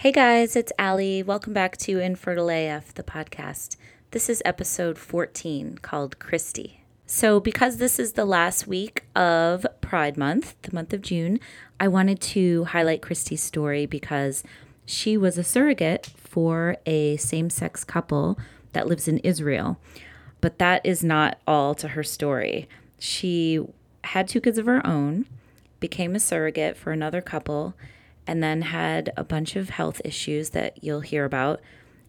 Hey guys, it's Allie. Welcome back to Infertile AF, the podcast. This is episode 14 called Kristi. So, because this is the last week of Pride Month, the month of June, I wanted to highlight Kristi's story because she was a surrogate for a same sex couple that lives in Israel. But that is not all to her story. She had two kids of her own, became a surrogate for another couple, and then had a bunch of health issues that you'll hear about,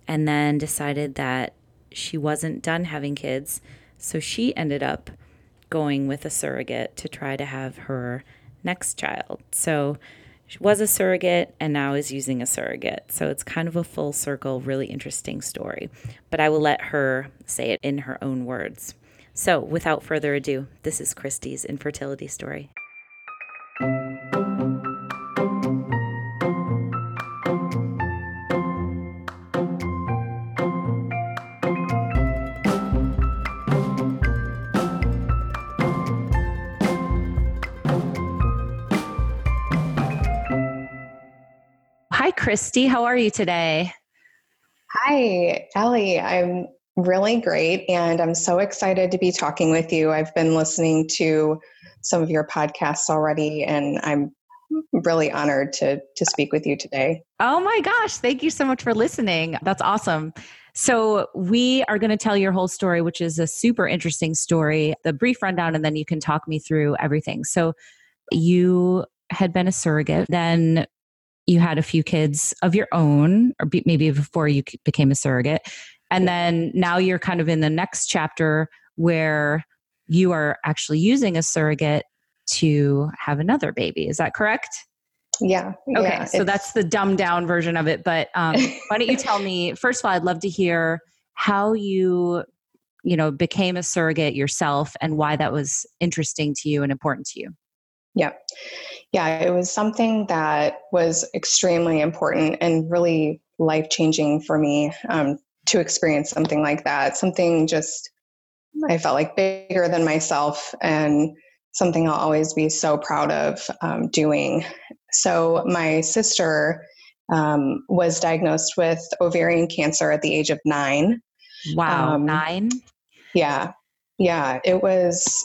and then decided that she wasn't done having kids. So she ended up going with a surrogate to try to have her next child. So she was a surrogate and now is using a surrogate. So it's kind of a full circle, really interesting story. But I will let her say it in her own words. So without further ado, this is Kristi's infertility story. Kristi. How are you today? Hi, Allie. I'm really great. And I'm so excited to be talking with you. I've been listening to some of your podcasts already, and I'm really honored to, to speak with you today. Oh my gosh. Thank you so much for listening. That's awesome. So, we are going to tell your whole story, which is a super interesting story, the brief rundown, and then you can talk me through everything. So, you had been a surrogate, then you had a few kids of your own, or maybe before you became a surrogate. And then now you're kind of in the next chapter where you are actually using a surrogate to have another baby. Is that correct? Yeah. Okay. Yeah, so that's the dumbed down version of it. But um, why don't you tell me, first of all, I'd love to hear how you, you know, became a surrogate yourself and why that was interesting to you and important to you. Yeah. Yeah. It was something that was extremely important and really life changing for me um, to experience something like that. Something just, I felt like bigger than myself and something I'll always be so proud of um, doing. So, my sister um, was diagnosed with ovarian cancer at the age of nine. Wow. Um, nine? Yeah. Yeah. It was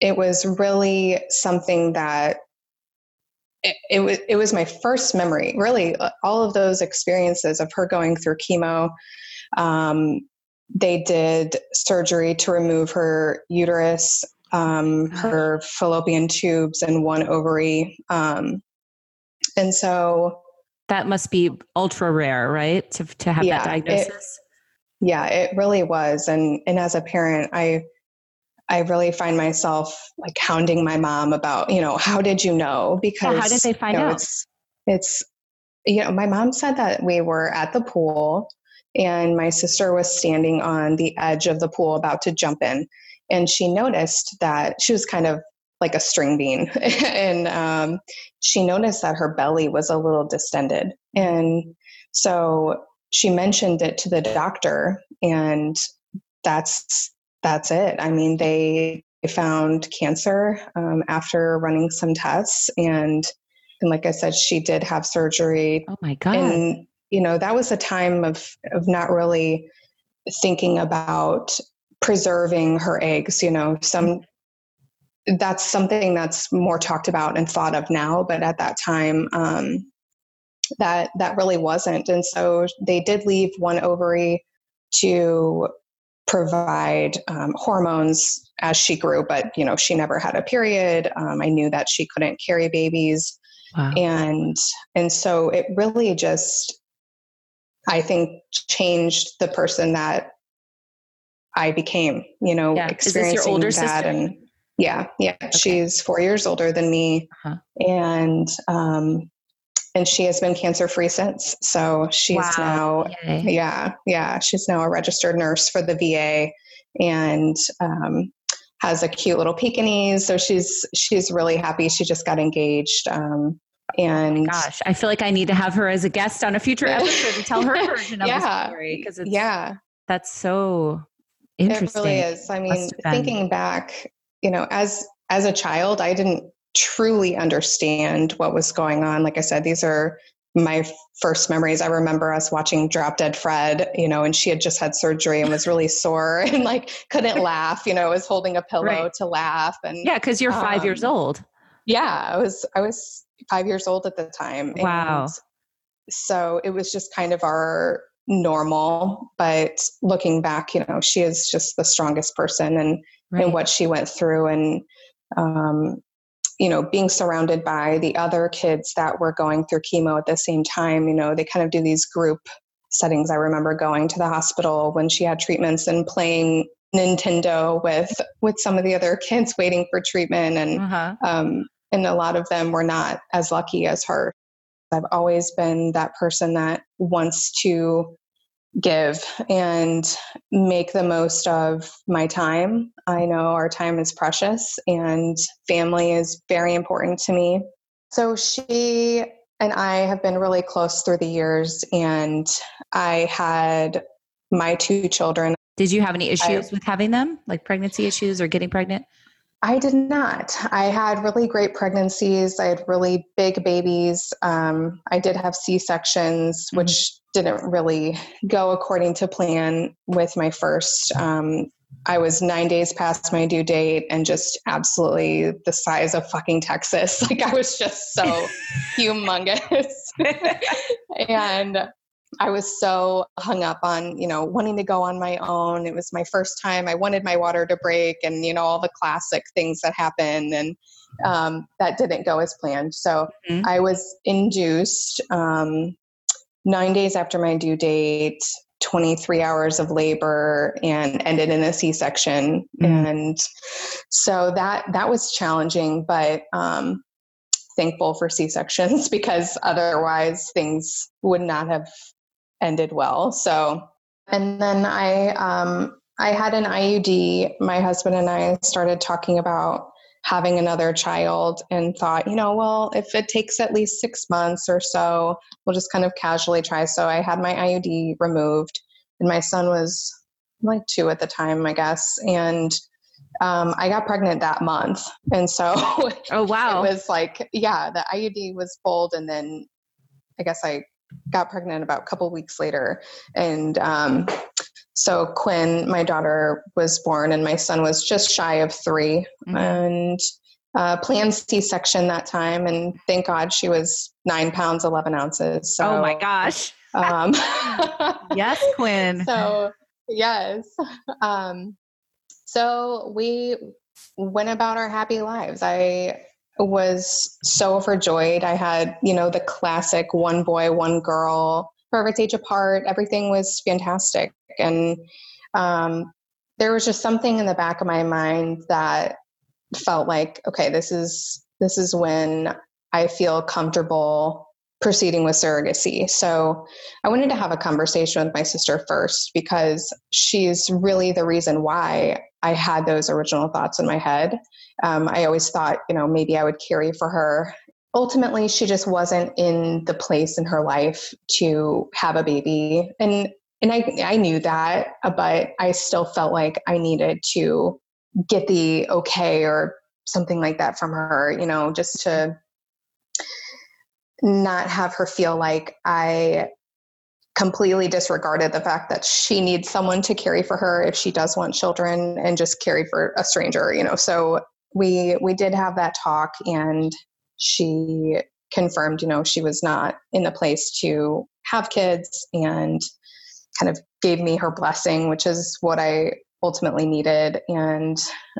it was really something that it, it, was it was my first memory really uh, all of those experiences of her going through chemo. Um, they did surgery to remove her uterus um, her fallopian tubes and one ovary. Um, and so that must be ultra rare right? To, to have yeah, that diagnosis? It, yeah it really was. And and as a parent i I really find myself like hounding my mom about, you know, how did you know? Because yeah, how did they find you know, out? It's, it's, you know, my mom said that we were at the pool and my sister was standing on the edge of the pool about to jump in. And she noticed that she was kind of like a string bean. and um, she noticed that her belly was a little distended. And so she mentioned it to the doctor, and that's that's it. I mean, they found cancer um, after running some tests, and and like I said, she did have surgery. Oh my god! And you know, that was a time of of not really thinking about preserving her eggs. You know, some that's something that's more talked about and thought of now, but at that time, um, that that really wasn't. And so they did leave one ovary to provide um, hormones as she grew but you know she never had a period um, i knew that she couldn't carry babies wow. and and so it really just i think changed the person that i became you know yeah. experiencing your older that sister? and yeah yeah okay. she's four years older than me uh-huh. and um and she has been cancer free since. So she's wow. now, Yay. yeah, yeah, she's now a registered nurse for the VA, and um, has a cute little Pekingese. So she's she's really happy. She just got engaged. Um, and oh gosh, I feel like I need to have her as a guest on a future episode to tell her version of yeah, the story because it's yeah, that's so interesting. It really is. I mean, thinking back, you know, as as a child, I didn't truly understand what was going on. Like I said, these are my first memories. I remember us watching Drop Dead Fred, you know, and she had just had surgery and was really sore and like couldn't laugh, you know, was holding a pillow right. to laugh. And yeah, because you're five um, years old. Yeah, I was I was five years old at the time. Wow. So it was just kind of our normal. But looking back, you know, she is just the strongest person and right. and what she went through and um, you know, being surrounded by the other kids that were going through chemo at the same time, you know, they kind of do these group settings. I remember going to the hospital when she had treatments and playing Nintendo with with some of the other kids waiting for treatment, and uh-huh. um, and a lot of them were not as lucky as her. I've always been that person that wants to give and make the most of my time. I know our time is precious and family is very important to me. So she and I have been really close through the years, and I had my two children. Did you have any issues I, with having them, like pregnancy issues or getting pregnant? I did not. I had really great pregnancies. I had really big babies. Um, I did have C sections, mm-hmm. which didn't really go according to plan with my first. Um, I was nine days past my due date and just absolutely the size of fucking Texas. Like I was just so humongous. and I was so hung up on, you know, wanting to go on my own. It was my first time. I wanted my water to break and, you know, all the classic things that happen. And um, that didn't go as planned. So mm-hmm. I was induced um, nine days after my due date, 23 hours of labor and ended in a C-section. Mm-hmm. And so that, that was challenging, but um, thankful for C-sections because otherwise things would not have ended well. So, and then I, um, I had an IUD. My husband and I started talking about having another child and thought, you know, well, if it takes at least six months or so, we'll just kind of casually try. So I had my IUD removed, and my son was like two at the time, I guess. And um, I got pregnant that month. And so, oh, wow. it was like, yeah, the IUD was pulled, and then I guess I got pregnant about a couple weeks later. And um, so Quinn, my daughter, was born, and my son was just shy of 3 mm-hmm. and uh, planned C-section that time. And thank God she was nine pounds eleven ounces. So, oh my gosh! Um, yes, Quinn. So yes. Um, so we went about our happy lives. I was so overjoyed. I had, you know, the classic one boy, one girl, perfect age apart. Everything was fantastic. And um, there was just something in the back of my mind that felt like, okay, this is this is when I feel comfortable proceeding with surrogacy. So I wanted to have a conversation with my sister first because she's really the reason why I had those original thoughts in my head. Um, I always thought, you know, maybe I would carry for her. Ultimately, she just wasn't in the place in her life to have a baby. And and I, I knew that, uh, but I still felt like I needed to get the okay or something like that from her, you know, just to not have her feel like I completely disregarded the fact that she needs someone to carry for her if she does want children and just carry for a stranger, you know. So we we did have that talk and she confirmed, you know, she was not in the place to have kids and kind of gave me her blessing, which is what I ultimately needed. And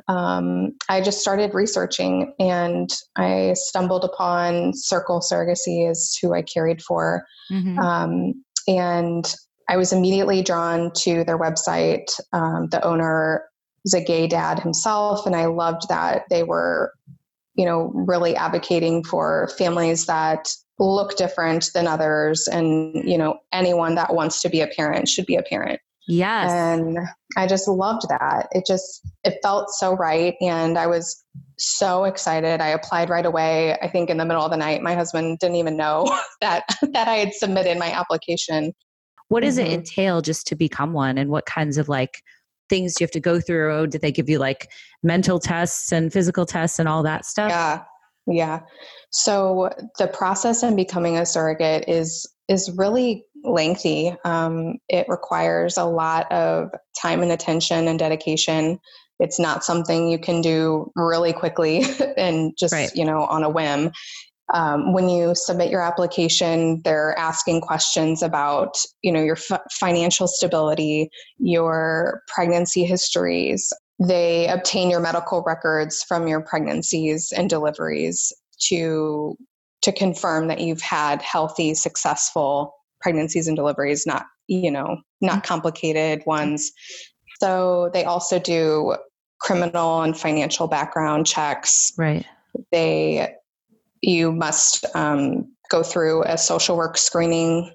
um, I just started researching and I stumbled upon Circle Surrogacy is who I carried for. Mm-hmm. Um, and I was immediately drawn to their website. Um, the owner is a gay dad himself, and I loved that they were, you know, really advocating for families that look different than others, and you know, anyone that wants to be a parent should be a parent. Yes. And I just loved that. It just it felt so right and I was so excited. I applied right away. I think in the middle of the night. My husband didn't even know that that I had submitted my application. What does mm-hmm. it entail just to become one and what kinds of like things you have to go through? Did they give you like mental tests and physical tests and all that stuff? Yeah. Yeah. So the process in becoming a surrogate is is really lengthy. Um, it requires a lot of time and attention and dedication. It's not something you can do really quickly and just right. you know on a whim. Um, when you submit your application, they're asking questions about you know your f- financial stability, your pregnancy histories. They obtain your medical records from your pregnancies and deliveries to to confirm that you've had healthy, successful pregnancies and deliveries, not you know not mm-hmm. complicated ones. So they also do criminal and financial background checks. Right. They you must um, go through a social work screening.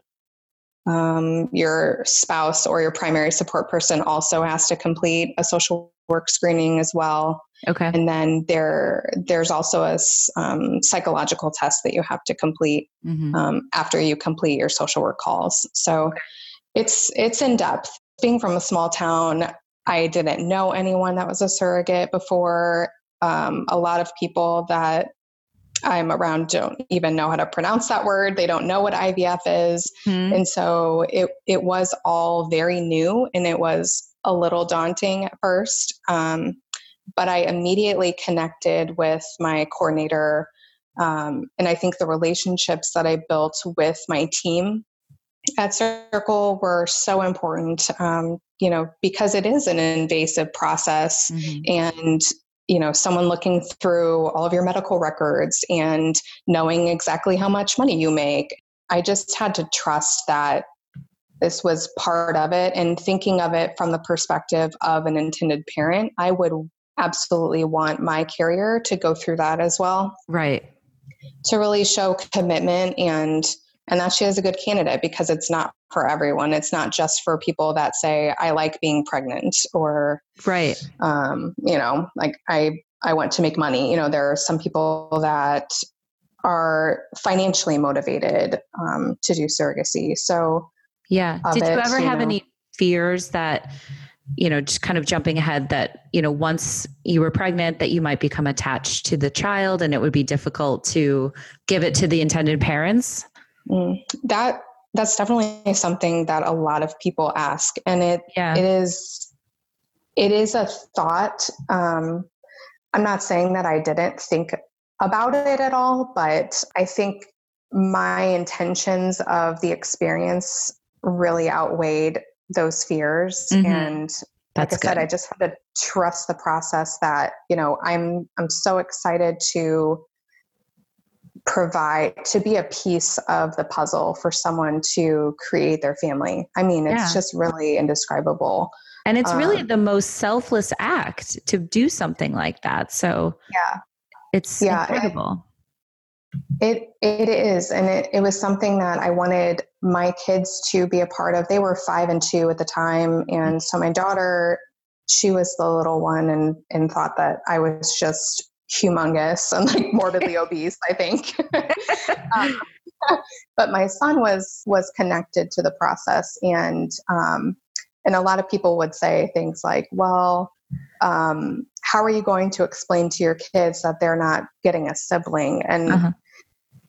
Um, your spouse or your primary support person also has to complete a social work screening as well. Okay. And then there there's also a um, psychological test that you have to complete mm-hmm. um, after you complete your social work calls. So it's it's in depth. Being from a small town, I didn't know anyone that was a surrogate before. Um, a lot of people that I'm around don't even know how to pronounce that word. They don't know what IVF is. Mm-hmm. And so it, it was all very new and it was a little daunting at first. Um, but I immediately connected with my coordinator. Um, and I think the relationships that I built with my team at Circle were so important, um, you know, because it is an invasive process mm-hmm. and you know someone looking through all of your medical records and knowing exactly how much money you make. I just had to trust that this was part of it and thinking of it from the perspective of an intended parent i would absolutely want my carrier to go through that as well. Right. To really show commitment and and that she is a good candidate because it's not for everyone. It's not just for people that say i like being pregnant or right. um, you know like i i want to make money. You know there are some people that are financially motivated um, to do surrogacy. So yeah. did you ever you have know, any fears that you know just kind of jumping ahead that you know once you were pregnant that you might become attached to the child and it would be difficult to give it to the intended parents? Mm, that that's definitely something that a lot of people ask, and it yeah. it is it is a thought. Um, I'm not saying that I didn't think about it at all, but I think my intentions of the experience really outweighed those fears mm-hmm. and That's like I said, I just had to trust the process that, you know, I'm I'm so excited to provide to be a piece of the puzzle for someone to create their family. I mean, it's yeah. just really indescribable. And it's really um, the most selfless act to do something like that. So yeah, it's yeah, incredible. It it is, and it, it was something that I wanted my kids to be a part of. They were five and two at the time, and so my daughter, she was the little one, and and thought that I was just humongous and like morbidly obese, I think. um, but my son was was connected to the process, and um, and a lot of people would say things like, "Well, um, how are you going to explain to your kids that they're not getting a sibling?" And uh-huh.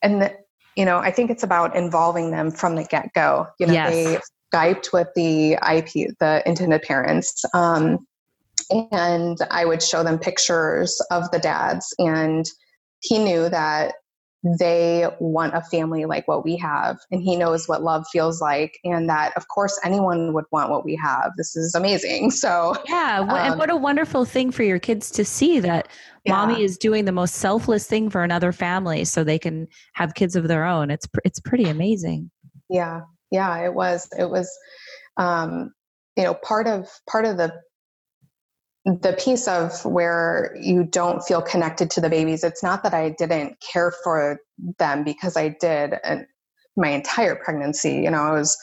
and the, you know, I think it's about involving them from the get go. You know, yes. they Skyped with the IP, the intended parents. Um, and I would show them pictures of the dads. And he knew that they want a family like what we have. And he knows what love feels like. And that, of course, anyone would want what we have. This is amazing. So, yeah. Um, and what a wonderful thing for your kids to see that yeah. mommy is doing the most selfless thing for another family so they can have kids of their own. It's, it's pretty amazing. Yeah. Yeah. It was, it was, um, you know, part of, part of the the piece of where you don't feel connected to the babies it's not that i didn't care for them because i did and my entire pregnancy you know i was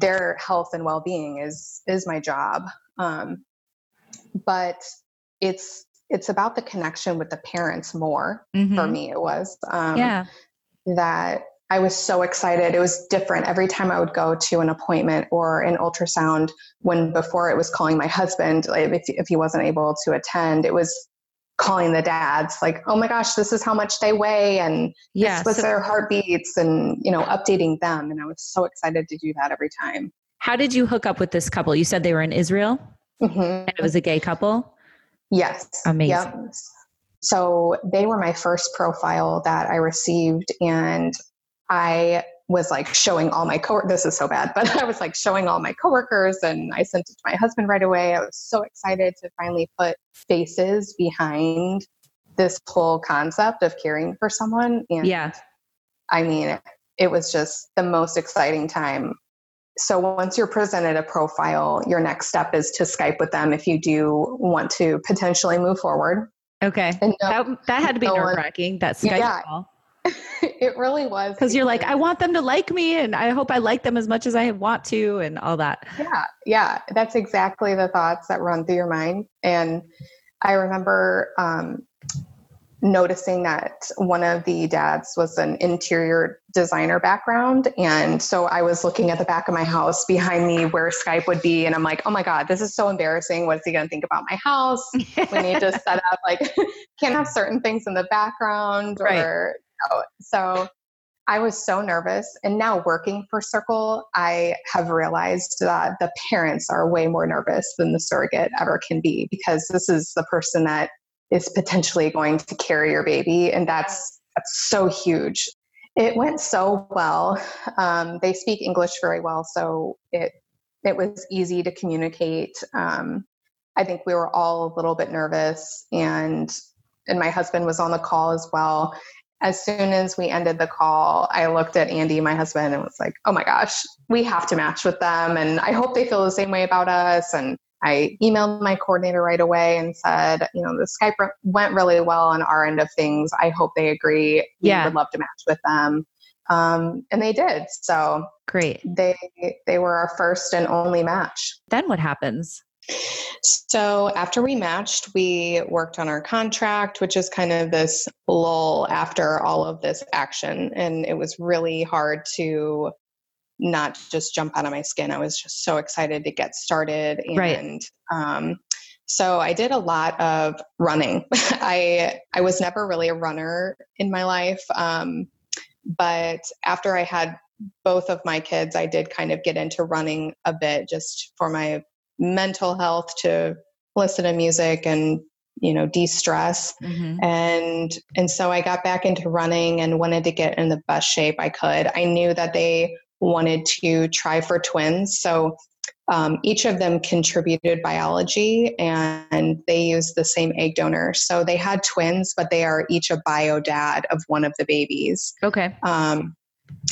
their health and well-being is is my job um, but it's it's about the connection with the parents more mm-hmm. for me it was um, yeah that I was so excited. It was different every time I would go to an appointment or an ultrasound. When before it was calling my husband, if, if he wasn't able to attend, it was calling the dads like, oh my gosh, this is how much they weigh and yeah, this was so- their heartbeats and, you know, updating them. And I was so excited to do that every time. How did you hook up with this couple? You said they were in Israel mm-hmm. and it was a gay couple? Yes. Amazing. Yep. So they were my first profile that I received. And I was like showing all my co this is so bad, but I was like showing all my coworkers and I sent it to my husband right away. I was so excited to finally put faces behind this whole concept of caring for someone. And yeah. I mean, it was just the most exciting time. So once you're presented a profile, your next step is to Skype with them if you do want to potentially move forward. Okay. And no, that, that had to be no nerve wracking, that Skype yeah, call. it really was. Because you're like, I want them to like me and I hope I like them as much as I want to and all that. Yeah. Yeah. That's exactly the thoughts that run through your mind. And I remember um, noticing that one of the dads was an interior designer background. And so I was looking at the back of my house behind me where Skype would be. And I'm like, oh my God, this is so embarrassing. What's he going to think about my house? we need to set up, like, can't have certain things in the background or, right. Know, so I was so nervous. And now working for Circle, I have realized that the parents are way more nervous than the surrogate ever can be because this is the person that is potentially going to carry your baby. And that's, that's so huge. It went so well. Um, they speak English very well, so it it was easy to communicate. Um, I think we were all a little bit nervous, and and my husband was on the call as well. As soon as we ended the call, I looked at Andy, my husband, and was like, "Oh my gosh, we have to match with them, and I hope they feel the same way about us." And I emailed my coordinator right away and said, you know, the Skype went really well on our end of things. I hope they agree. We yeah. would love to match with them. Um, and they did. So great. They they were our first and only match. Then what happens? So after we matched, we worked on our contract, which is kind of this lull after all of this action. And it was really hard to not just jump out of my skin. I was just so excited to get started. And right. um, so I did a lot of running. I I was never really a runner in my life. Um, but after I had both of my kids, I did kind of get into running a bit just for my mental health to listen to music and you know de-stress mm-hmm. and and so i got back into running and wanted to get in the best shape i could i knew that they wanted to try for twins. So um, each of them contributed biology and they used the same egg donor. So they had twins, but they are each a bio dad of one of the babies. Okay. Um,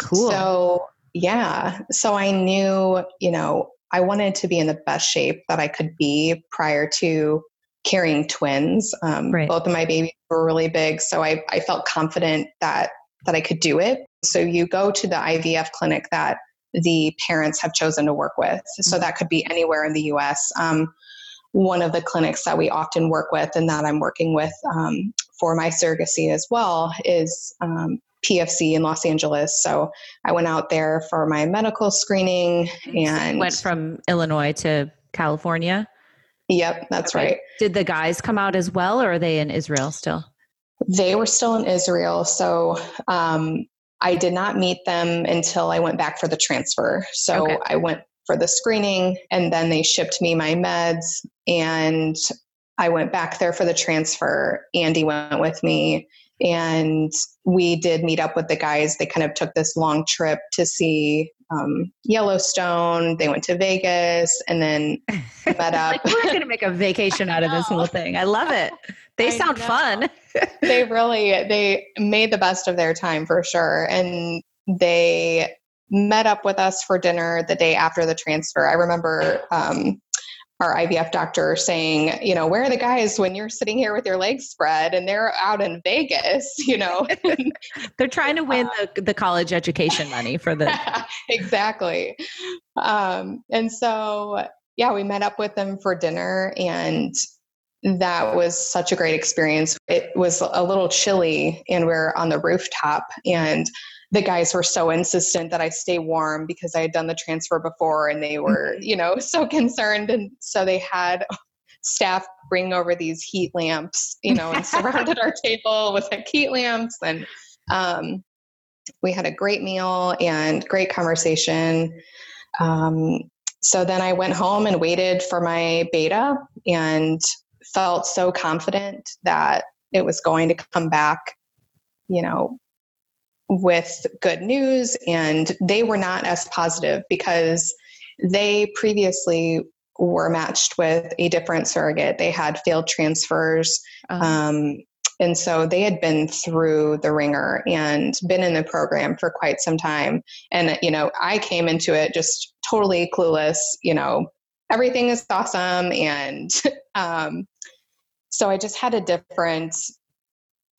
cool. So, yeah. So I knew, you know, I wanted to be in the best shape that I could be prior to carrying twins. Um, right. Both of my babies were really big. So I, I felt confident that that I could do it. So you go to the IVF clinic that the parents have chosen to work with. So that could be anywhere in the US. Um, one of the clinics that we often work with and that I'm working with um, for my surrogacy as well is um, PFC in Los Angeles. So I went out there for my medical screening and went from Illinois to California. Yep, that's okay. right. Did the guys come out as well, or are they in Israel still? They were still in Israel. So um, I did not meet them until I went back for the transfer. So okay. I went for the screening and then they shipped me my meds and I went back there for the transfer. Andy went with me and we did meet up with the guys. They kind of took this long trip to see um, Yellowstone. They went to Vegas and then met up. like, we're going to make a vacation out of this whole thing. I love it. They I sound know. fun. they really they made the best of their time for sure, and they met up with us for dinner the day after the transfer. I remember um, our IVF doctor saying, you know, where are the guys when you're sitting here with your legs spread and they're out in Vegas, you know? they're trying to win uh, the, the college education money for the. exactly. Um, and so, yeah, we met up with them for dinner and that was such a great experience. It was a little chilly and we're on the rooftop and the guys were so insistent that I stay warm because I had done the transfer before and they were, mm-hmm. you know, so concerned. And so they had staff bring over these heat lamps, you know, and surrounded our table with like heat lamps. And um, we had a great meal and great conversation. Um, so then I went home and waited for my beta and felt so confident that it was going to come back, you know, with good news. And they were not as positive because they previously were matched with a different surrogate. They had failed transfers. Uh-huh. Um, and so they had been through the ringer and been in the program for quite some time. And, you know, I came into it just totally clueless, you know, everything is awesome. And um, so I just had a different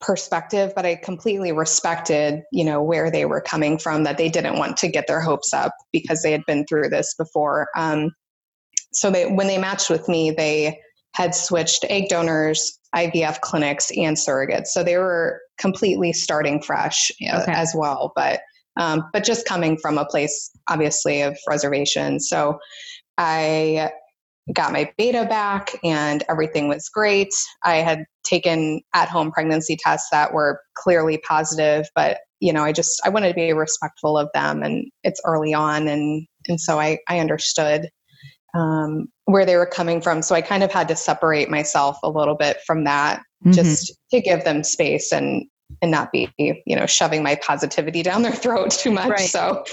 perspective but i completely respected you know where they were coming from that they didn't want to get their hopes up because they had been through this before. Um, so they when they matched with me they had switched egg donors ivf clinics and surrogates. So they were completely starting fresh uh, okay. as well but um, but just coming from a place obviously of reservation. So i got my beta back and everything was great. I had taken at home pregnancy tests that were clearly positive, but you know, I just I wanted to be respectful of them and it's early on and and so I, I understood um, where they were coming from. So I kind of had to separate myself a little bit from that mm-hmm. just to give them space and and not be, you know, shoving my positivity down their throat too much. Right. So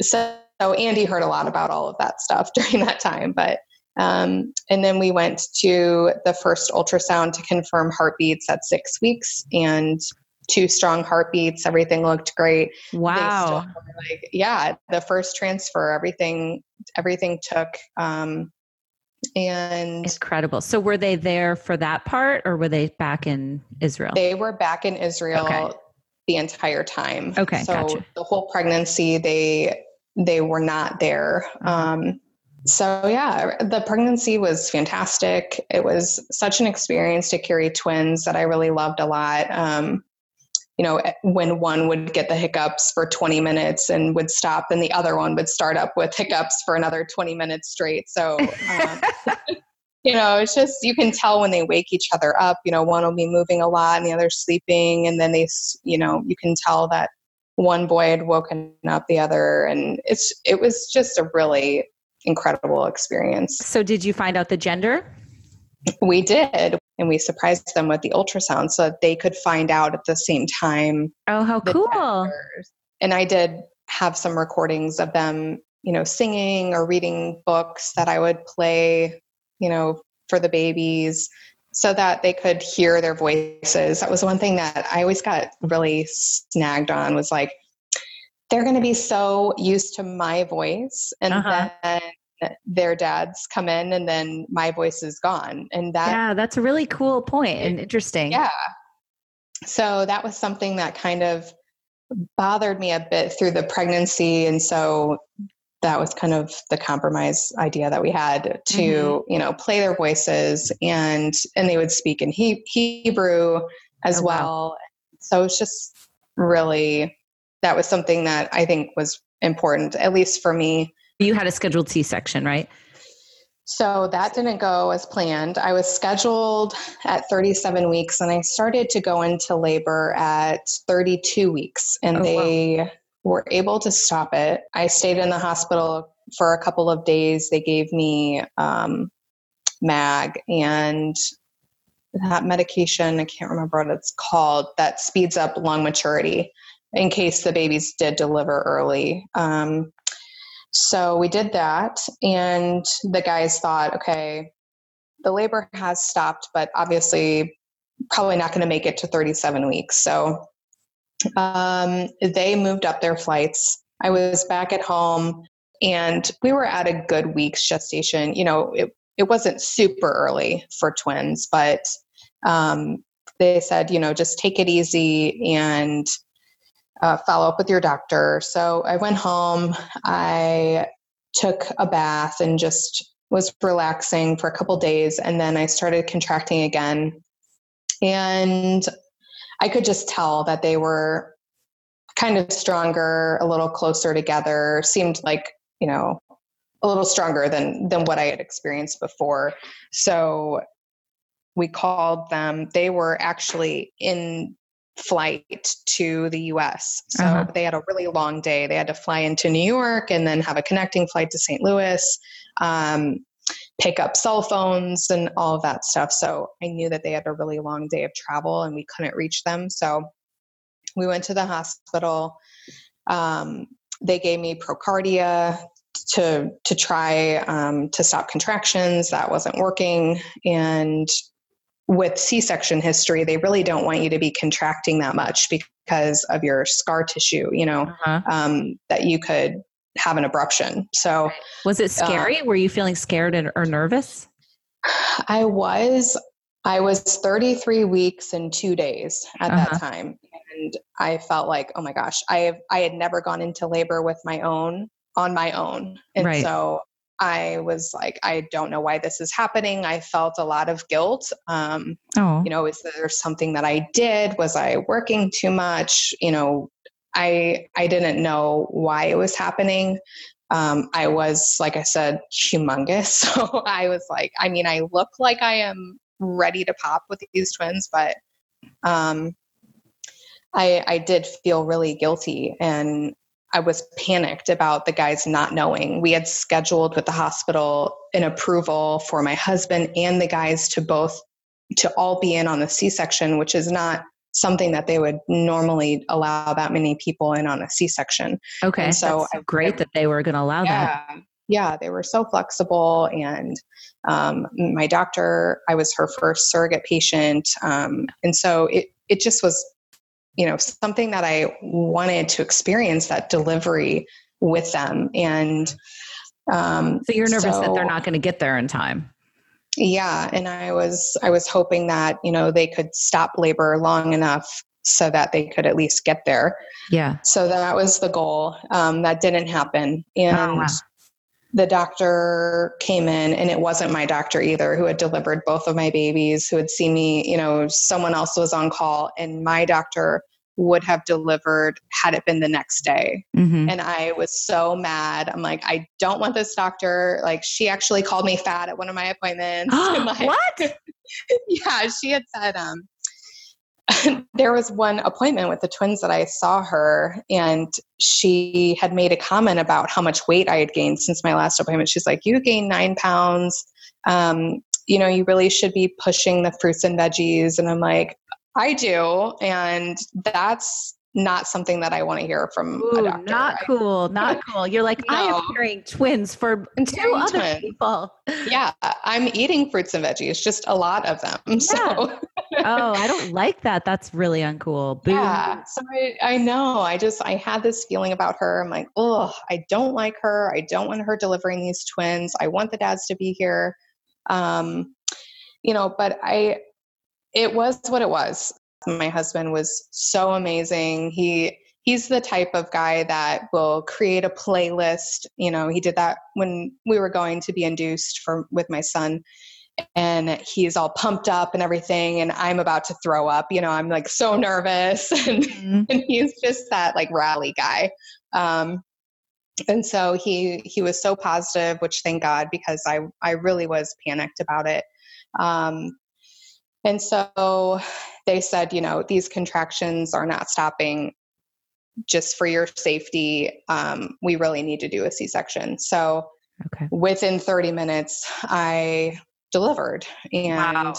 so Andy heard a lot about all of that stuff during that time, but um, and then we went to the first ultrasound to confirm heartbeats at six weeks and two strong heartbeats. Everything looked great. Wow. Like, yeah, the first transfer, everything, everything took. Um, and incredible. So were they there for that part or were they back in Israel? They were back in Israel okay. the entire time. Okay. So gotcha. the whole pregnancy, they, they were not there. Um, so yeah the pregnancy was fantastic. It was such an experience to carry twins that i really loved a lot. Um, you know when one would get the hiccups for 20 minutes and would stop and the other one would start up with hiccups for another 20 minutes straight. So um, you know it's just you can tell when they wake each other up. You know one will be moving a lot and the other sleeping and then they you know you can tell that one boy had woken up the other and it's it was just a really incredible experience. So, did you find out the gender? We did. And we surprised them with the ultrasound so that they could find out at the same time. Oh, how cool. And I did have some recordings of them, you know, singing or reading books that I would play, you know, for the babies so that they could hear their voices. That was one thing that I always got really snagged on was like, they're going to be so used to my voice and uh-huh. then their dads come in and then my voice is gone and that yeah that's a really cool point and interesting yeah so that was something that kind of bothered me a bit through the pregnancy and so that was kind of the compromise idea that we had to mm-hmm. you know play their voices and and they would speak in he- hebrew as oh, well wow. so it's just really that was something that I think was important, at least for me. You had a scheduled C section, right? So that didn't go as planned. I was scheduled at 37 weeks and I started to go into labor at 32 weeks and oh, they wow. were able to stop it. I stayed in the hospital for a couple of days. They gave me um, MAG and that medication, I can't remember what it's called, that speeds up lung maturity in case the babies did deliver early. Um, so we did that, and the guys thought, okay, the labor has stopped, but obviously probably not going to make it to 37 weeks. So um, they moved up their flights. I was back at home, and we were at a good week's gestation. You know, it, it wasn't super early for twins, but um, they said, you know, just take it easy and uh, follow up with your doctor. So I went home. I took a bath and just was relaxing for a couple days. And then I started contracting again. And I could just tell that they were kind of stronger, a little closer together, seemed like, you know, a little stronger than than what I had experienced before. So we called them. They were actually in flight to the US. So uh-huh. they had a really long day. They had to fly into New York and then have a connecting flight to St. Louis, um, pick up cell phones and all of that stuff. So I knew that they had a really long day of travel and we couldn't reach them. So we went to the hospital. Um, they gave me Procardia to to try um, to stop contractions. That wasn't working, and with C-section history, they really don't want you to be contracting that much because of your scar tissue. You know uh-huh. um, that you could have an abruption. So, was it uh, scary? Uh, Were you feeling scared or nervous? I was. I was 33 weeks and two days at uh-huh. that time, and I felt like, oh my gosh, I have I had never gone into labor with my own on my own, and right. so I was like, I don't know why this is happening. I felt a lot of guilt. Um, oh. You know, is there something that I did? Was I working too much? You know, I I didn't know why it was happening. Um, I was, like I said, humongous. So I was like, I mean, I look like I am ready to pop with these twins, but um, I I did feel really guilty and I was panicked about the guys not knowing. We had scheduled with the hospital an approval for my husband and the guys to both to all be in on the C-section, which is not something that they would normally allow that many people in on a C-section. Okay, and so That's great I, that they were going to allow yeah, that. Yeah, they were so flexible, and um, my doctor, I was her first surrogate patient, um, and so it it just was you know something that i wanted to experience that delivery with them. And um, so you're nervous so, that they're not going to get there in time. Yeah and i was i was hoping that you know they could stop labor long enough so that they could at least get there. Yeah. So that was the goal um, that didn't happen. And oh, wow the doctor came in and it wasn't my doctor either who had delivered both of my babies who had seen me you know someone else was on call and my doctor would have delivered had it been the next day. Mm-hmm. and i was so mad. I'm like i don't want this doctor. Like she actually called me fat at one of my appointments. Like, what? Yeah she had said um there was one appointment with the twins that I saw her, and she had made a comment about how much weight I had gained since my last appointment. She's like, You gained nine pounds. Um, you know, you really should be pushing the fruits and veggies. And I'm like, I do. And that's not something that I want to hear from Ooh, a doctor. Not cool. Not cool. You're like, no. I am carrying twins for two other twins. people. Yeah. I'm eating fruits and veggies, just a lot of them. Yeah. So Oh, I don't like that. That's really uncool. Boom. Yeah. So I, I know. I just I had this feeling about her. I'm like, oh, I don't like her. I don't want her delivering these twins. I want the dads to be here. Um, you know, but I it was what it was. My husband was so amazing. He he's the type of guy that will create a playlist. You know, he did that when we were going to be induced for with my son and he's all pumped up and everything and i'm about to throw up you know i'm like so nervous and, mm-hmm. and he's just that like rally guy um, and so he he was so positive which thank god because i i really was panicked about it um, and so they said, you know, these contractions are not stopping just for your safety. Um, we really need to do a C section. So okay. within 30 minutes, I delivered. And wow.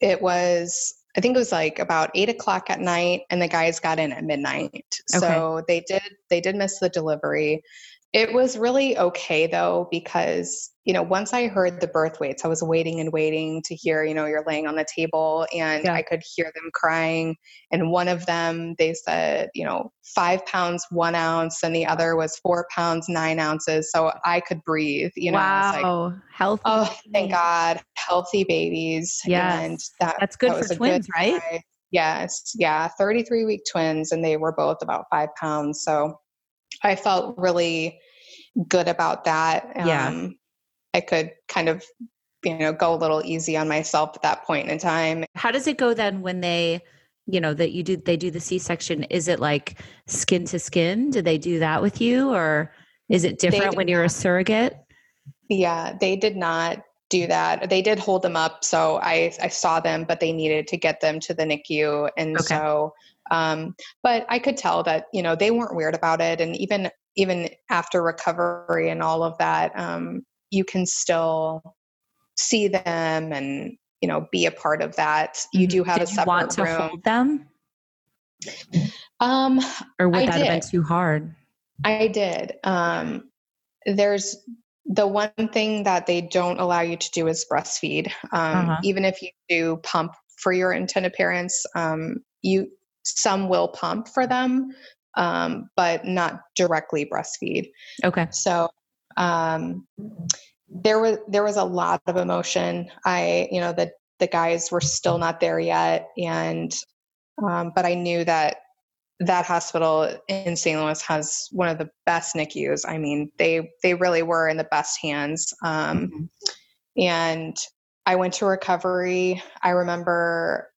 it was, I think it was like about eight o'clock at night, and the guys got in at midnight. Okay. So they did they did miss the delivery. It was really okay though, because, you know, once I heard the birth weights, I was waiting and waiting to hear, you know, you're laying on the table and yeah. I could hear them crying. And one of them, they said, you know, five pounds, one ounce, and the other was four pounds, nine ounces. So I could breathe, you know. Wow. Like, healthy. Oh, thank God. Healthy babies. Yeah. And that, that's good that for twins, good right? Yes. Yeah. 33 week twins, and they were both about five pounds. So I felt really good about that. Yeah. Um, I could kind of, you know, go a little easy on myself at that point in time. How does it go then when they, you know, that you do, they do the C section? Is it like skin to skin? Do they do that with you or is it different when you're a surrogate? Yeah, they did not do that. They did hold them up, so I I saw them, but they needed to get them to the NICU, and okay. so. Um, but I could tell that you know they weren't weird about it, and even even after recovery and all of that, um, you can still see them and you know be a part of that. You mm-hmm. do have did a separate you want to room. hold them? Um, or would I that did. have been too hard? I did. Um, there's the one thing that they don't allow you to do is breastfeed. Um, uh-huh. Even if you do pump for your intended parents, um, you some will pump for them, um, but not directly breastfeed. Okay. So um, there was there was a lot of emotion. I you know the the guys were still not there yet, and um, but I knew that that hospital in St. Louis has one of the best NICUs. I mean, they they really were in the best hands. Um, mm-hmm. And I went to recovery. I remember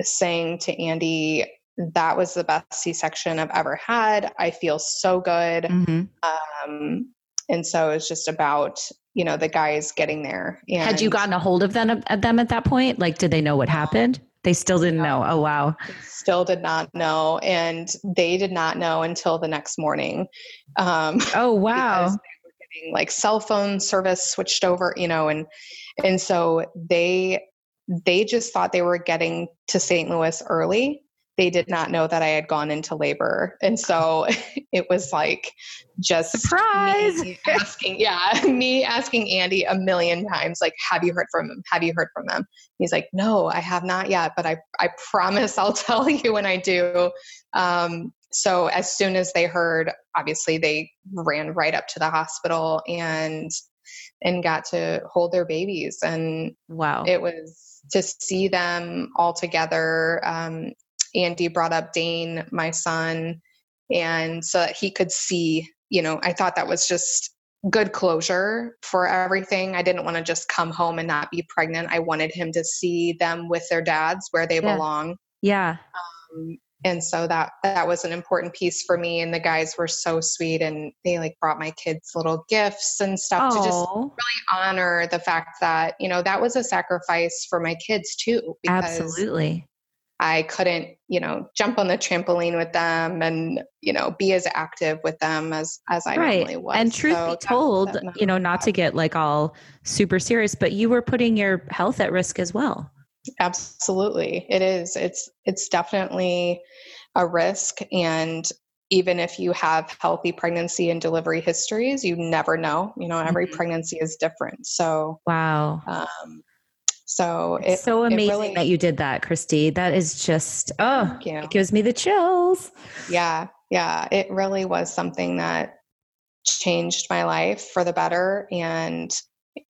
saying to Andy, "That was the best C-section I've ever had. I feel so good." Mm-hmm. Um, and so it's just about you know the guys getting there. And had you gotten a hold of them at them at that point? Like, did they know what happened? They still didn't know. Oh, wow. Still did not know. And they did not know until the next morning. Um, oh, wow. Getting, like cell phone service switched over, you know, and, and so they, they just thought they were getting to St. Louis early they did not know that I had gone into labor. And so it was like just surprise asking, yeah, me asking Andy a million times, like, have you heard from him? Have you heard from them? He's like, no, I have not yet, but I, I promise I'll tell you when I do. Um, so as soon as they heard, obviously they ran right up to the hospital and and got to hold their babies. And wow, it was to see them all together. Um, Andy brought up Dane, my son, and so that he could see, you know, I thought that was just good closure for everything. I didn't want to just come home and not be pregnant. I wanted him to see them with their dads where they yeah. belong. Yeah. Um, and so that that was an important piece for me and the guys were so sweet and they like brought my kids little gifts and stuff Aww. to just really honor the fact that you know that was a sacrifice for my kids too absolutely I couldn't, you know, jump on the trampoline with them and, you know, be as active with them as as I right. normally was. And truth so be told, you know, not to get like all super serious, but you were putting your health at risk as well. Absolutely. It is. It's it's definitely a risk and even if you have healthy pregnancy and delivery histories, you never know. You know, every mm-hmm. pregnancy is different. So, wow. Um, so it's so amazing it really, that you did that, Kristi. That is just oh, it gives me the chills. Yeah, yeah, it really was something that changed my life for the better. And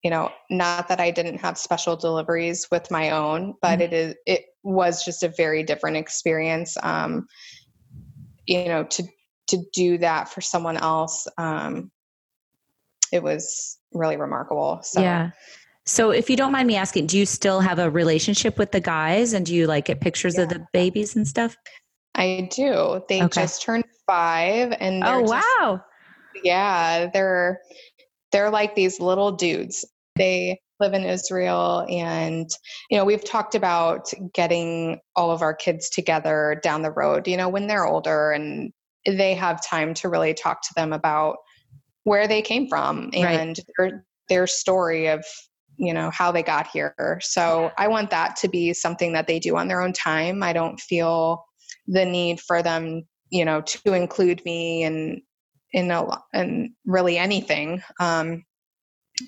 you know, not that I didn't have special deliveries with my own, but mm-hmm. it is it was just a very different experience. Um, you know, to to do that for someone else, um, it was really remarkable. So yeah. So, if you don't mind me asking, do you still have a relationship with the guys and do you like get pictures yeah. of the babies and stuff? I do. They okay. just turned five and Oh, just, wow. Yeah, they're they're like these little dudes. They live in Israel and you know, we've talked about getting all of our kids together down the road, you know, when they're older and they have time to really talk to them about where they came from and right. their their story of you know how they got here so i want that to be something that they do on their own time i don't feel the need for them you know to include me in in a and really anything um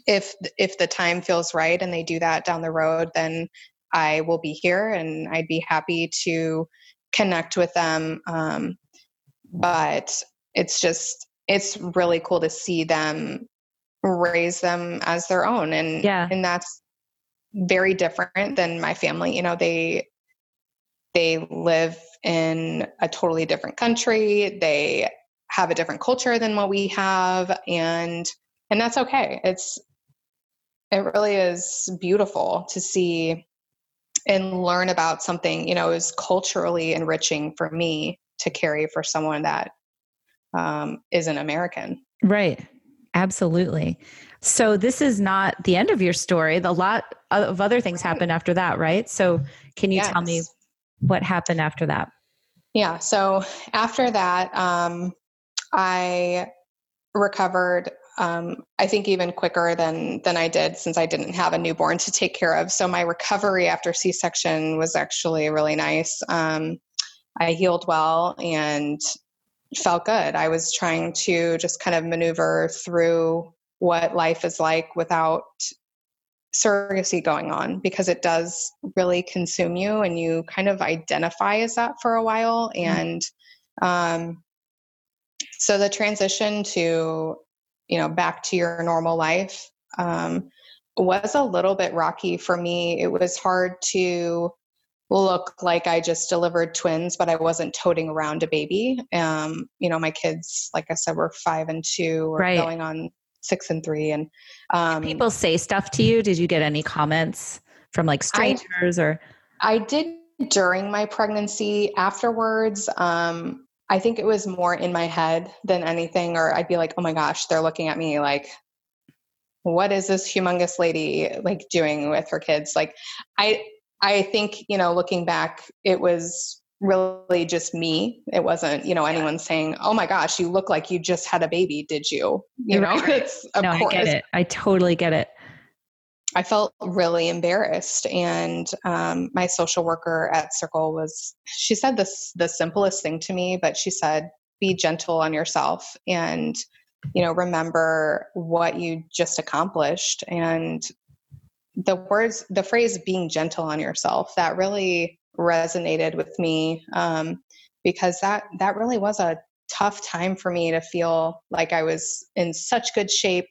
if if the time feels right and they do that down the road then i will be here and i'd be happy to connect with them um but it's just it's really cool to see them raise them as their own and yeah. and that's very different than my family you know they they live in a totally different country they have a different culture than what we have and and that's okay it's it really is beautiful to see and learn about something you know is culturally enriching for me to carry for someone that um, not American. Right. Absolutely. So this is not the end of your story. The lot of other things happened after that, right? So can you yes. tell me what happened after that? Yeah. So after that, um, I recovered. Um, I think even quicker than than I did since I didn't have a newborn to take care of. So my recovery after C section was actually really nice. Um, I healed well and felt good. I was trying to just kind of maneuver through what life is like without surrogacy going on because it does really consume you and you kind of identify as that for a while mm-hmm. and um, so the transition to you know back to your normal life um, was a little bit rocky for me it was hard to look like i just delivered twins but i wasn't toting around a baby um, you know my kids like i said were five and two or right. going on six and three. And um, people say stuff to you. Did you get any comments from like strangers I, or? I did during my pregnancy. Afterwards, um, I think it was more in my head than anything, or I'd be like, oh my gosh, they're looking at me like, what is this humongous lady like doing with her kids? Like, I, I think, you know, looking back, it was really just me. It wasn't, you know, anyone saying, "Oh my gosh, you look like you just had a baby." Did you? You know, right. it's of no, course. I get it. I totally get it. I felt really embarrassed, and um, my social worker at Circle was. She said this the simplest thing to me, but she said, "Be gentle on yourself, and you know, remember what you just accomplished." And the words, the phrase "being gentle on yourself," that really resonated with me um, because that that really was a tough time for me to feel like I was in such good shape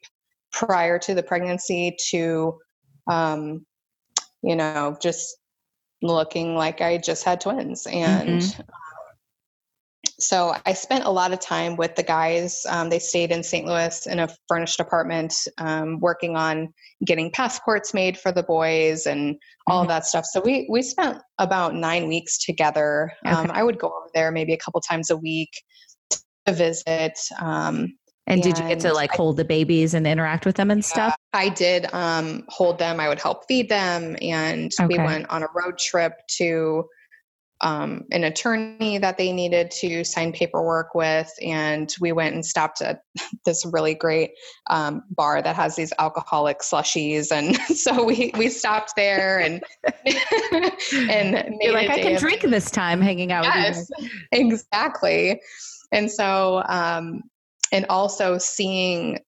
prior to the pregnancy to um, you know just looking like I just had twins and mm-hmm so I spent a lot of time with the guys. Um, they stayed in St. Louis in a furnished apartment, um, working on getting passports made for the boys and all mm-hmm. of that stuff. So we we spent about nine weeks together. Um, okay. Um, I would go over there maybe a couple times a week to visit. Um, and, and, did you get to like hold the babies and interact with them and stuff? I did um, hold them. I would help feed them, and okay. we went on a road trip to um, an attorney that they needed to sign paperwork with. And we went and stopped at this really great um, bar that has these alcoholic slushies. And so we, we stopped there and, and You're like, I can drink this time hanging out yes, with you. Exactly. And so, um, and also seeing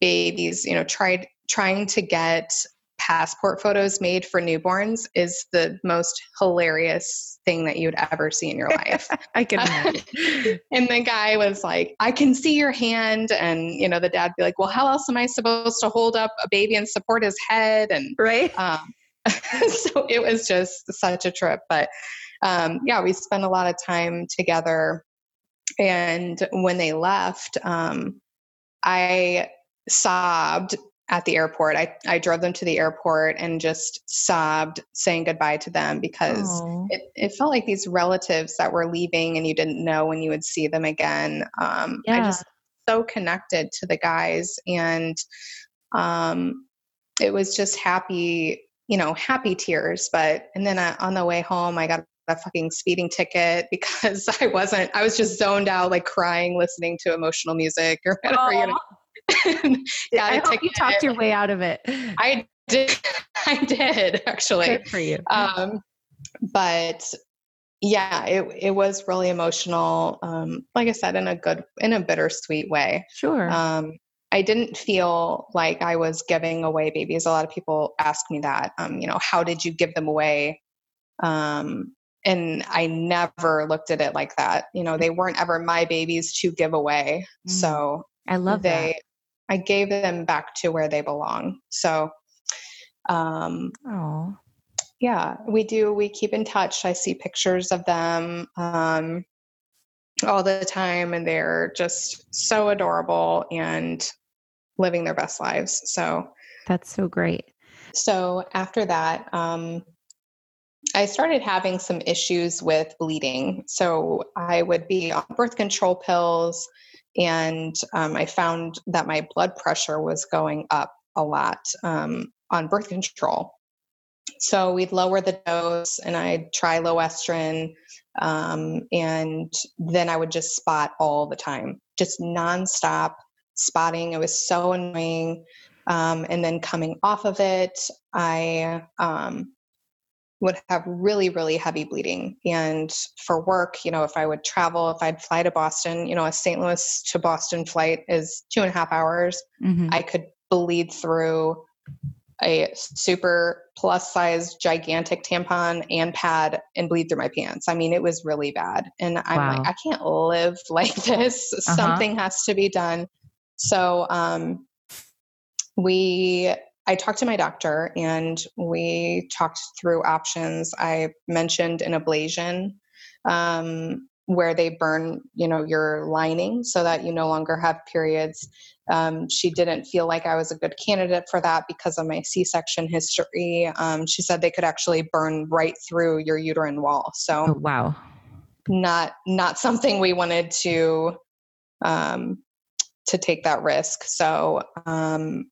babies, you know, tried trying to get passport photos made for newborns is the most hilarious thing that you'd ever see in your life. I can imagine. and the guy was like, I can see your hand. And, you know, the dad be like, well, how else am I supposed to hold up a baby and support his head? And, right. Um, so it was just such a trip. But um, yeah, we spent a lot of time together. And when they left, um, I sobbed at the airport. I, I drove them to the airport and just sobbed saying goodbye to them because it, it felt like these relatives that were leaving and you didn't know when you would see them again. Um, yeah. I just so connected to the guys and um, it was just happy, you know, happy tears. But, and then I, on the way home, I got a fucking speeding ticket because I wasn't, I was just zoned out, like crying, listening to emotional music or whatever. You know, yeah, I hope you talked your way out of it. I did. I did actually. Good for you. Um, but yeah, it it was really emotional. Um, like I said, in a good, in a bittersweet way. Sure. Um, I didn't feel like I was giving away babies. A lot of people ask me that. Um, you know, how did you give them away? Um, and I never looked at it like that. You know, they weren't ever my babies to give away. Mm. So I love they, that. I gave them back to where they belong. So, um, oh, yeah, we do. We keep in touch. I see pictures of them um, all the time, and they're just so adorable and living their best lives. So that's so great. So after that, um, I started having some issues with bleeding. So I would be on birth control pills and um, I found that my blood pressure was going up a lot um, on birth control. So we'd lower the dose, and I'd try Loestrin, um, and then I would just spot all the time, just nonstop spotting. It was so annoying. Um, and then coming off of it, I um, would have really, really heavy bleeding. And for work, you know, if I would travel, if I'd fly to Boston, you know, a St. Louis to Boston flight is two and a half hours. Mm-hmm. I could bleed through a super plus size gigantic tampon and pad and bleed through my pants. I mean, it was really bad. And I'm wow. like, I can't live like this. Uh-huh. Something has to be done. So um, we I talked to my doctor and we talked through options. I mentioned an ablation um, where they burn, you know, your lining so that you no longer have periods. Um, she didn't feel like I was a good candidate for that because of my C-section history. Um, she said they could actually burn right through your uterine wall. So oh, wow, not not something we wanted to um, to take that risk. So, um,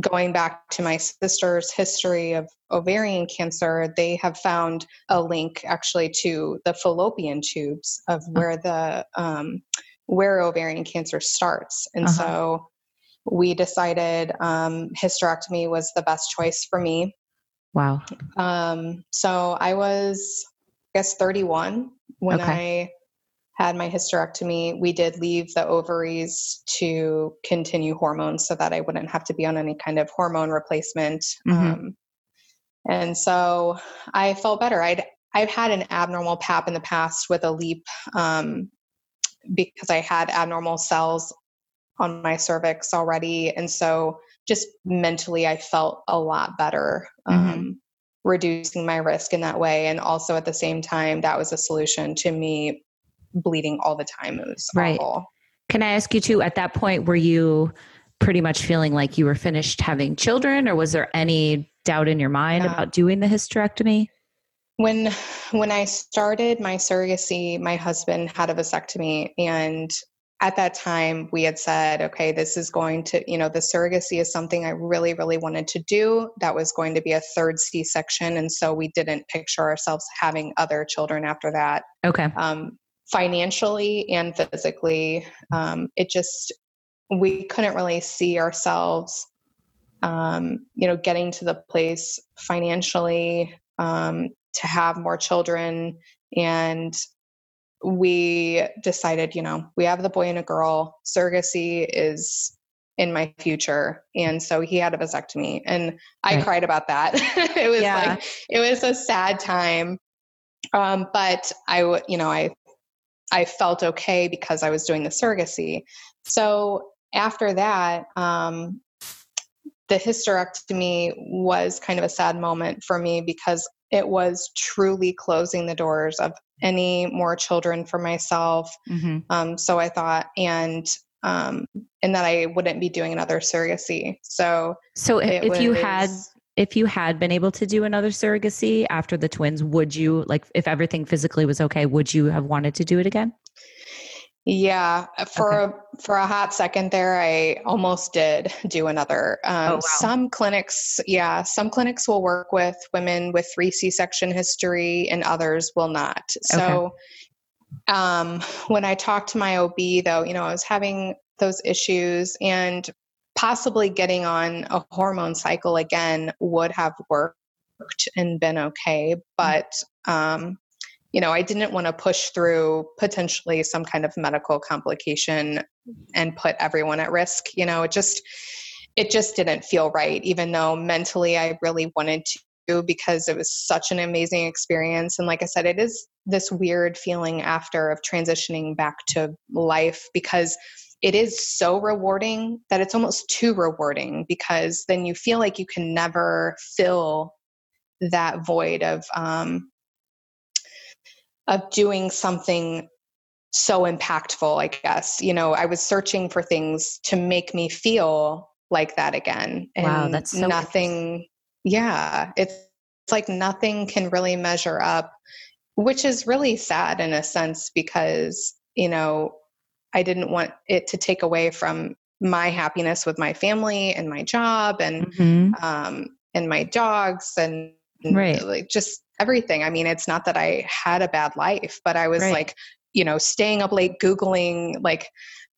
going back to my sister's history of ovarian cancer, they have found a link actually to the fallopian tubes of oh. where the um, where ovarian cancer starts, and uh-huh. so we decided um, hysterectomy was the best choice for me. Wow. Um, so I was, I guess, 31 when okay. I had my hysterectomy, we did leave the ovaries to continue hormones so that I wouldn't have to be on any kind of hormone replacement. Mm-hmm. Um, and so I felt better. I'd I've had an abnormal pap in the past with a LEEP um, because I had abnormal cells on my cervix already, and so just mentally I felt a lot better. Mm-hmm. Um, reducing my risk in that way and also at the same time that was a solution to me bleeding all the time. It was right. awful. Can I ask you too, at that point, were you pretty much feeling like you were finished having children or was there any doubt in your mind yeah. about doing the hysterectomy? When when I started my surrogacy, my husband had a vasectomy and at that time we had said okay this is going to you know the surrogacy is something i really really wanted to do that was going to be a third c-section and so we didn't picture ourselves having other children after that okay um, financially and physically. Um, it just, we couldn't really see ourselves, um, you know, getting to the place financially um, to have more children. And we decided, you know, we have the boy and a girl. Surrogacy is in my future. And so he had a vasectomy and I right. cried about that. it was yeah. like, it was a sad time. Um, but I you know, I I felt okay because I was doing the surrogacy. So after that, um, the hysterectomy was kind of a sad moment for me because it was truly closing the doors of any more children for myself. Mm-hmm. Um, so I thought, and um, and that I wouldn't be doing another surrogacy. So, so if was, you had if you had been able to do another surrogacy after the twins, would you like if everything physically was okay, would you have wanted to do it again? Yeah, for okay. a, for a hot second there, I almost did do another. Um, oh, wow. Some clinics, yeah, some clinics will work with women with three C section history, and others will not. So, okay. um, when I talked to my OB, though, you know, I was having those issues, and possibly getting on a hormone cycle again would have worked and been okay. Mm. But, um, you know, I didn't want to push through potentially some kind of medical complication and put everyone at risk. You know, it just, it just didn't feel right, even though mentally I really wanted to because it was such an amazing experience. And like I said, it is this weird feeling after of transitioning back to life because it is so rewarding that it's almost too rewarding because then you feel like you can never fill that void of um, of doing something so impactful i guess. You know i was searching for things to make me feel like that again and wow that's so nothing yeah it's like nothing can really measure up which is really sad in a sense because you know I didn't want it to take away from my happiness with my family and my job and mm-hmm. um, and my dogs and right. like just everything. I mean, it's not that I had a bad life, but I was right. like, you know, staying up late googling like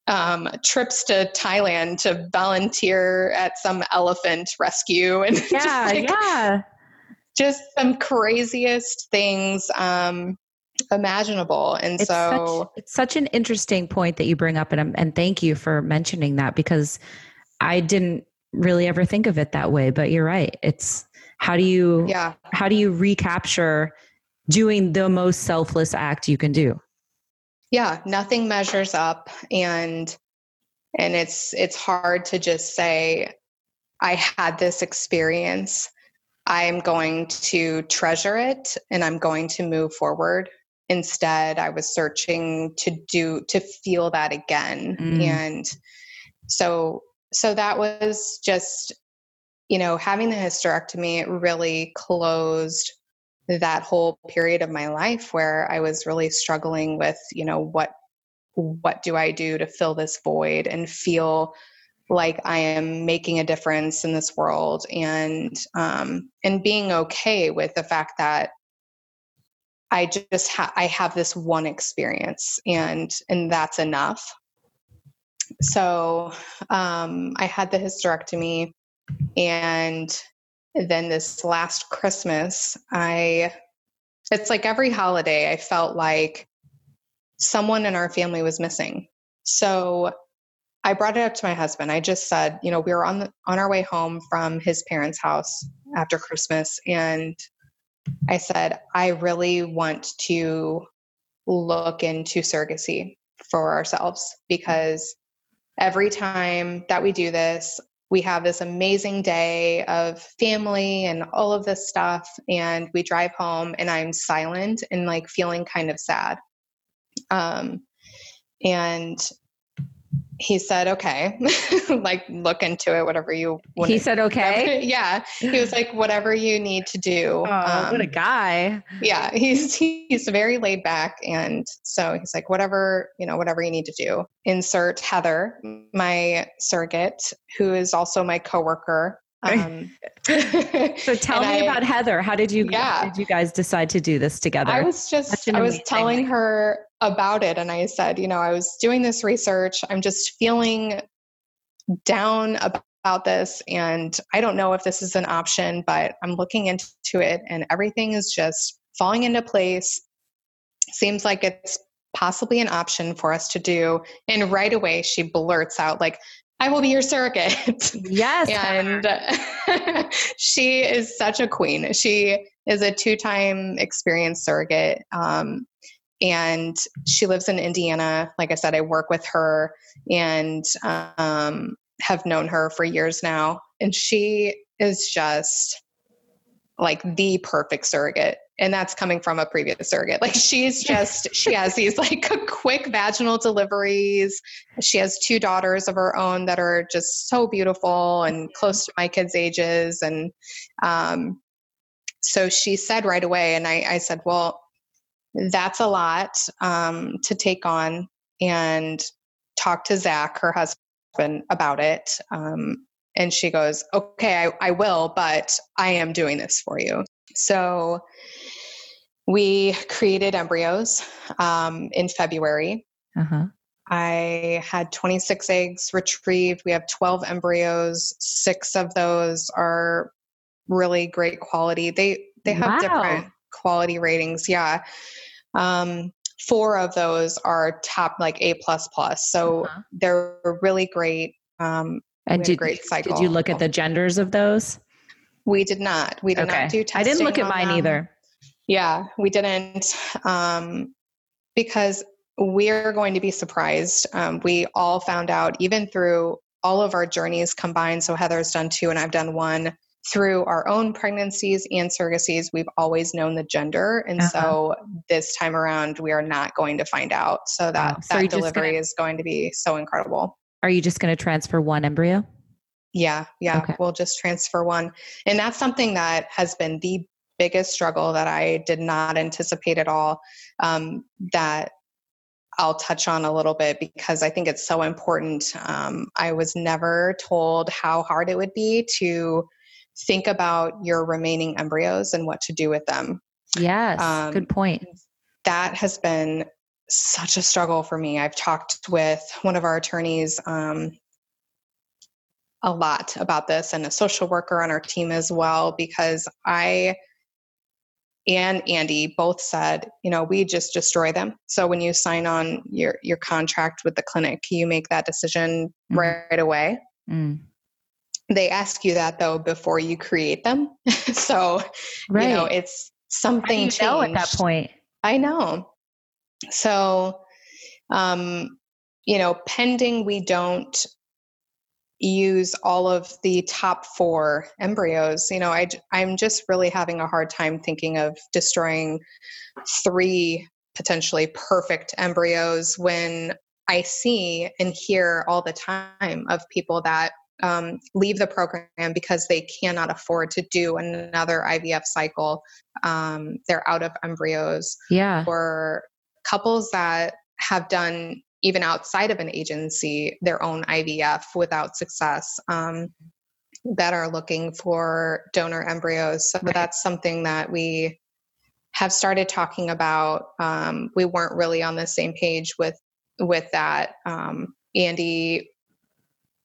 um, trips to Thailand to volunteer at some elephant rescue and yeah, like, yeah, just some craziest things um, imaginable. And it's so such, it's such an interesting point that you bring up, and and thank you for mentioning that because I didn't really ever think of it that way. But you're right. It's how do you yeah how do you recapture doing the most selfless act you can do? yeah nothing measures up and and it's it's hard to just say i had this experience i'm going to treasure it and i'm going to move forward instead i was searching to do to feel that again mm. and so so that was just you know having the hysterectomy really closed that whole period of my life where I was really struggling with, you know, what what do I do to fill this void and feel like I am making a difference in this world and um, and being okay with the fact that I just ha- I have this one experience and and that's enough. So um, I had the hysterectomy and then this last Christmas, I, it's like every holiday, I felt like someone in our family was missing. So I brought it up to my husband. I just said, you know, we were on the, on our way home from his parents' house after Christmas, and I said, I really want to look into surrogacy for ourselves because every time that we do this, we have this amazing day of family and all of this stuff and we drive home and i'm silent and like feeling kind of sad. Um, and he said okay. Like look into it whatever you want he said okay. yeah. He was like whatever you need to do. Oh, um, what a um, guy. yeah he's he's very laid back and so he's like whatever you know whatever you need to do. Insert heather my surrogate who is also my coworker um, so tell me I, about Heather. How did you yeah. how did you guys decide to do this together? I was just I was telling her about it and I said, you know, I was doing this research. I'm just feeling down about this and I don't know if this is an option, but I'm looking into it and everything is just falling into place. Seems like it's possibly an option for us to do. And right away she blurts out like I will be your surrogate. Yes. and she is such a queen. She is a two time experienced surrogate. Um, and she lives in Indiana. Like I said, I work with her and um, have known her for years now. And she is just like the perfect surrogate and that's coming from a previous surrogate. Like she's just she has these like quick vaginal deliveries. She has two daughters of her own that are just so beautiful and close to my kids ages. And um, so she said right away and I, I said well that's a lot um, to take on and talk to zach her husband about it. Um, and she goes okay I, I will but i am doing this for you so we created embryos um, in February. Uh-huh. I had 26 eggs retrieved. We have 12 embryos. Six of those are really great quality. They they have wow. different quality ratings. Yeah. Um, four of those are top like A plus plus. So uh-huh. they're really great. Um, and did, great cycle. did you look at the genders of those? We did not. We did okay. not do testing. I didn't look at mine them. either. Yeah, we didn't um, because we're going to be surprised. Um, we all found out, even through all of our journeys combined. So Heather's done two, and I've done one. Through our own pregnancies and surrogacies, we've always known the gender, and uh-huh. so this time around, we are not going to find out. So that wow. so that delivery gonna, is going to be so incredible. Are you just going to transfer one embryo? Yeah, yeah, okay. we'll just transfer one. And that's something that has been the biggest struggle that I did not anticipate at all. Um, that I'll touch on a little bit because I think it's so important. Um, I was never told how hard it would be to think about your remaining embryos and what to do with them. Yes, um, good point. That has been such a struggle for me. I've talked with one of our attorneys um, a lot about this and a social worker on our team as well because I and Andy both said, you know, we just destroy them. So when you sign on your your contract with the clinic, you make that decision mm. right away. Mm. They ask you that though before you create them. so right. you know, it's something How know at that point. I know. So um, you know, pending we don't use all of the top four embryos you know I, i'm just really having a hard time thinking of destroying three potentially perfect embryos when i see and hear all the time of people that um, leave the program because they cannot afford to do another ivf cycle. Um, they're out of embryos yeah. or couples that have done even outside of an agency their own IVF without success um, that are looking for donor embryos. So right. that's something that we have started talking about. Um, we weren't really on the same page with with that. Um, Andy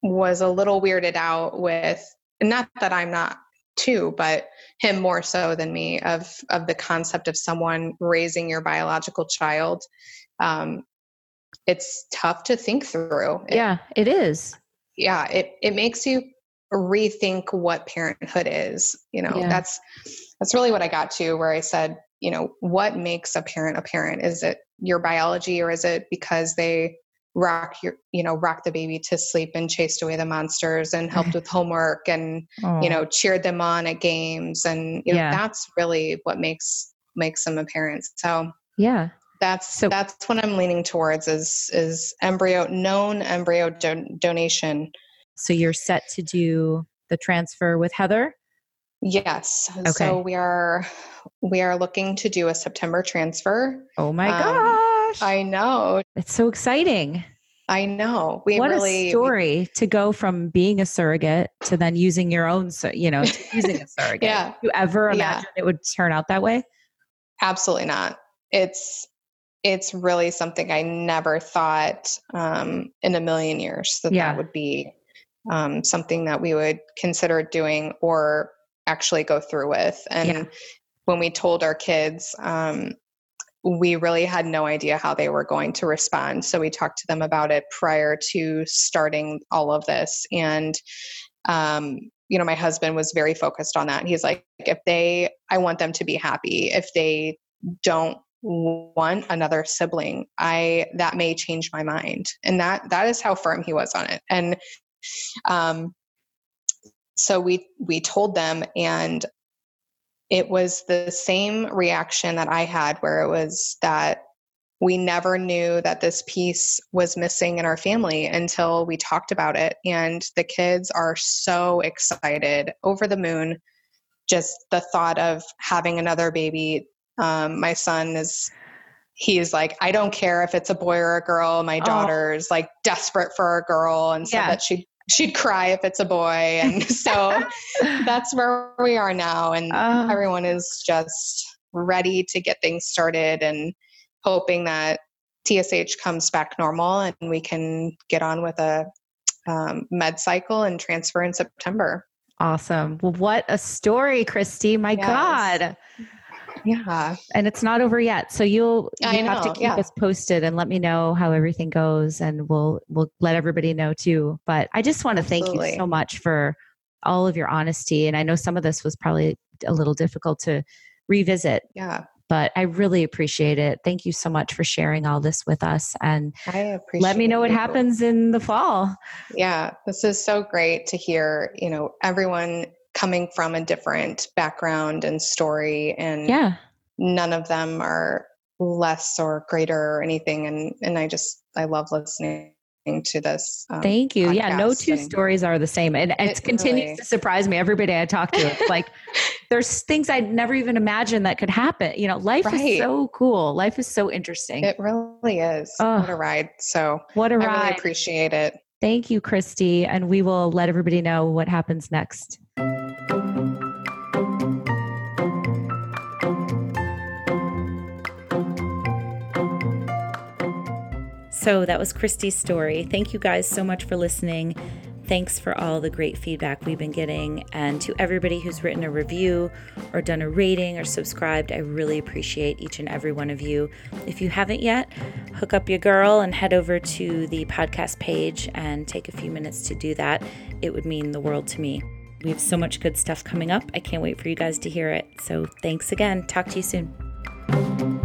was a little weirded out with not that I'm not too, but him more so than me of of the concept of someone raising your biological child um, it's tough to think through. It, yeah, it is. Yeah, it it makes you rethink what parenthood is. You know, yeah. that's that's really what I got to where I said, you know, what makes a parent a parent? Is it your biology or is it because they rock your you know rock the baby to sleep and chased away the monsters and helped with homework and oh. you know cheered them on at games and you know yeah. that's really what makes makes them a parent so yeah that's so, that's what I'm leaning towards is is embryo known embryo don- donation. So you're set to do the transfer with Heather? Yes. Okay. So we are we are looking to do a September transfer. Oh my um, gosh. I know. It's so exciting. I know. We what really, a story we, to go from being a surrogate to then using your own, you know, using a surrogate. yeah. you ever imagine yeah. it would turn out that way? Absolutely not. It's it's really something I never thought um, in a million years that yeah. that would be um, something that we would consider doing or actually go through with. And yeah. when we told our kids, um, we really had no idea how they were going to respond. So we talked to them about it prior to starting all of this. And, um, you know, my husband was very focused on that. He's like, if they, I want them to be happy. If they don't want another sibling i that may change my mind and that that is how firm he was on it and um so we we told them and it was the same reaction that i had where it was that we never knew that this piece was missing in our family until we talked about it and the kids are so excited over the moon just the thought of having another baby um, my son is he's like, I don't care if it's a boy or a girl. My oh. daughter's oh. like desperate for a girl, and so yeah. that she she'd cry if it's a boy, and so that's where we are now, and uh. everyone is just ready to get things started and hoping that TSH comes back normal and we can get on with a um, med cycle and transfer in September. Awesome. Well, what a story, Kristi. My yes. God. Yeah. And it's not over yet. So you'll you have to keep yeah. us posted and let me know how everything goes and we'll we'll let everybody know too. But I just want to thank you so much for all of your honesty. And I know some of this was probably a little difficult to revisit. Yeah. But I really appreciate it. Thank you so much for sharing all this with us. And I appreciate let me know what happens in the fall. Yeah, this is so great to hear, you know, everyone coming from a different background and story and yeah none of them are less or greater or anything and and i just i love listening to this. Um, Thank you. Yeah, no two and, stories are the same. And it, it continues really, to surprise me everybody I talk to. It's like there's things I'd never even imagined that could happen. You know, life right. is so cool. Life is so interesting. It really is. Oh, what a ride. So what a I ride. I really appreciate it. Thank you, Kristi. And we will let everybody know what happens next. So that was Kristi's story. Thank you guys so much for listening. Thanks for all the great feedback we've been getting. And to everybody who's written a review or done a rating or subscribed, I really appreciate each and every one of you. If you haven't yet, hook up your girl and head over to the podcast page and take a few minutes to do that. It would mean the world to me. We have so much good stuff coming up. I can't wait for you guys to hear it. So thanks again. Talk to you soon.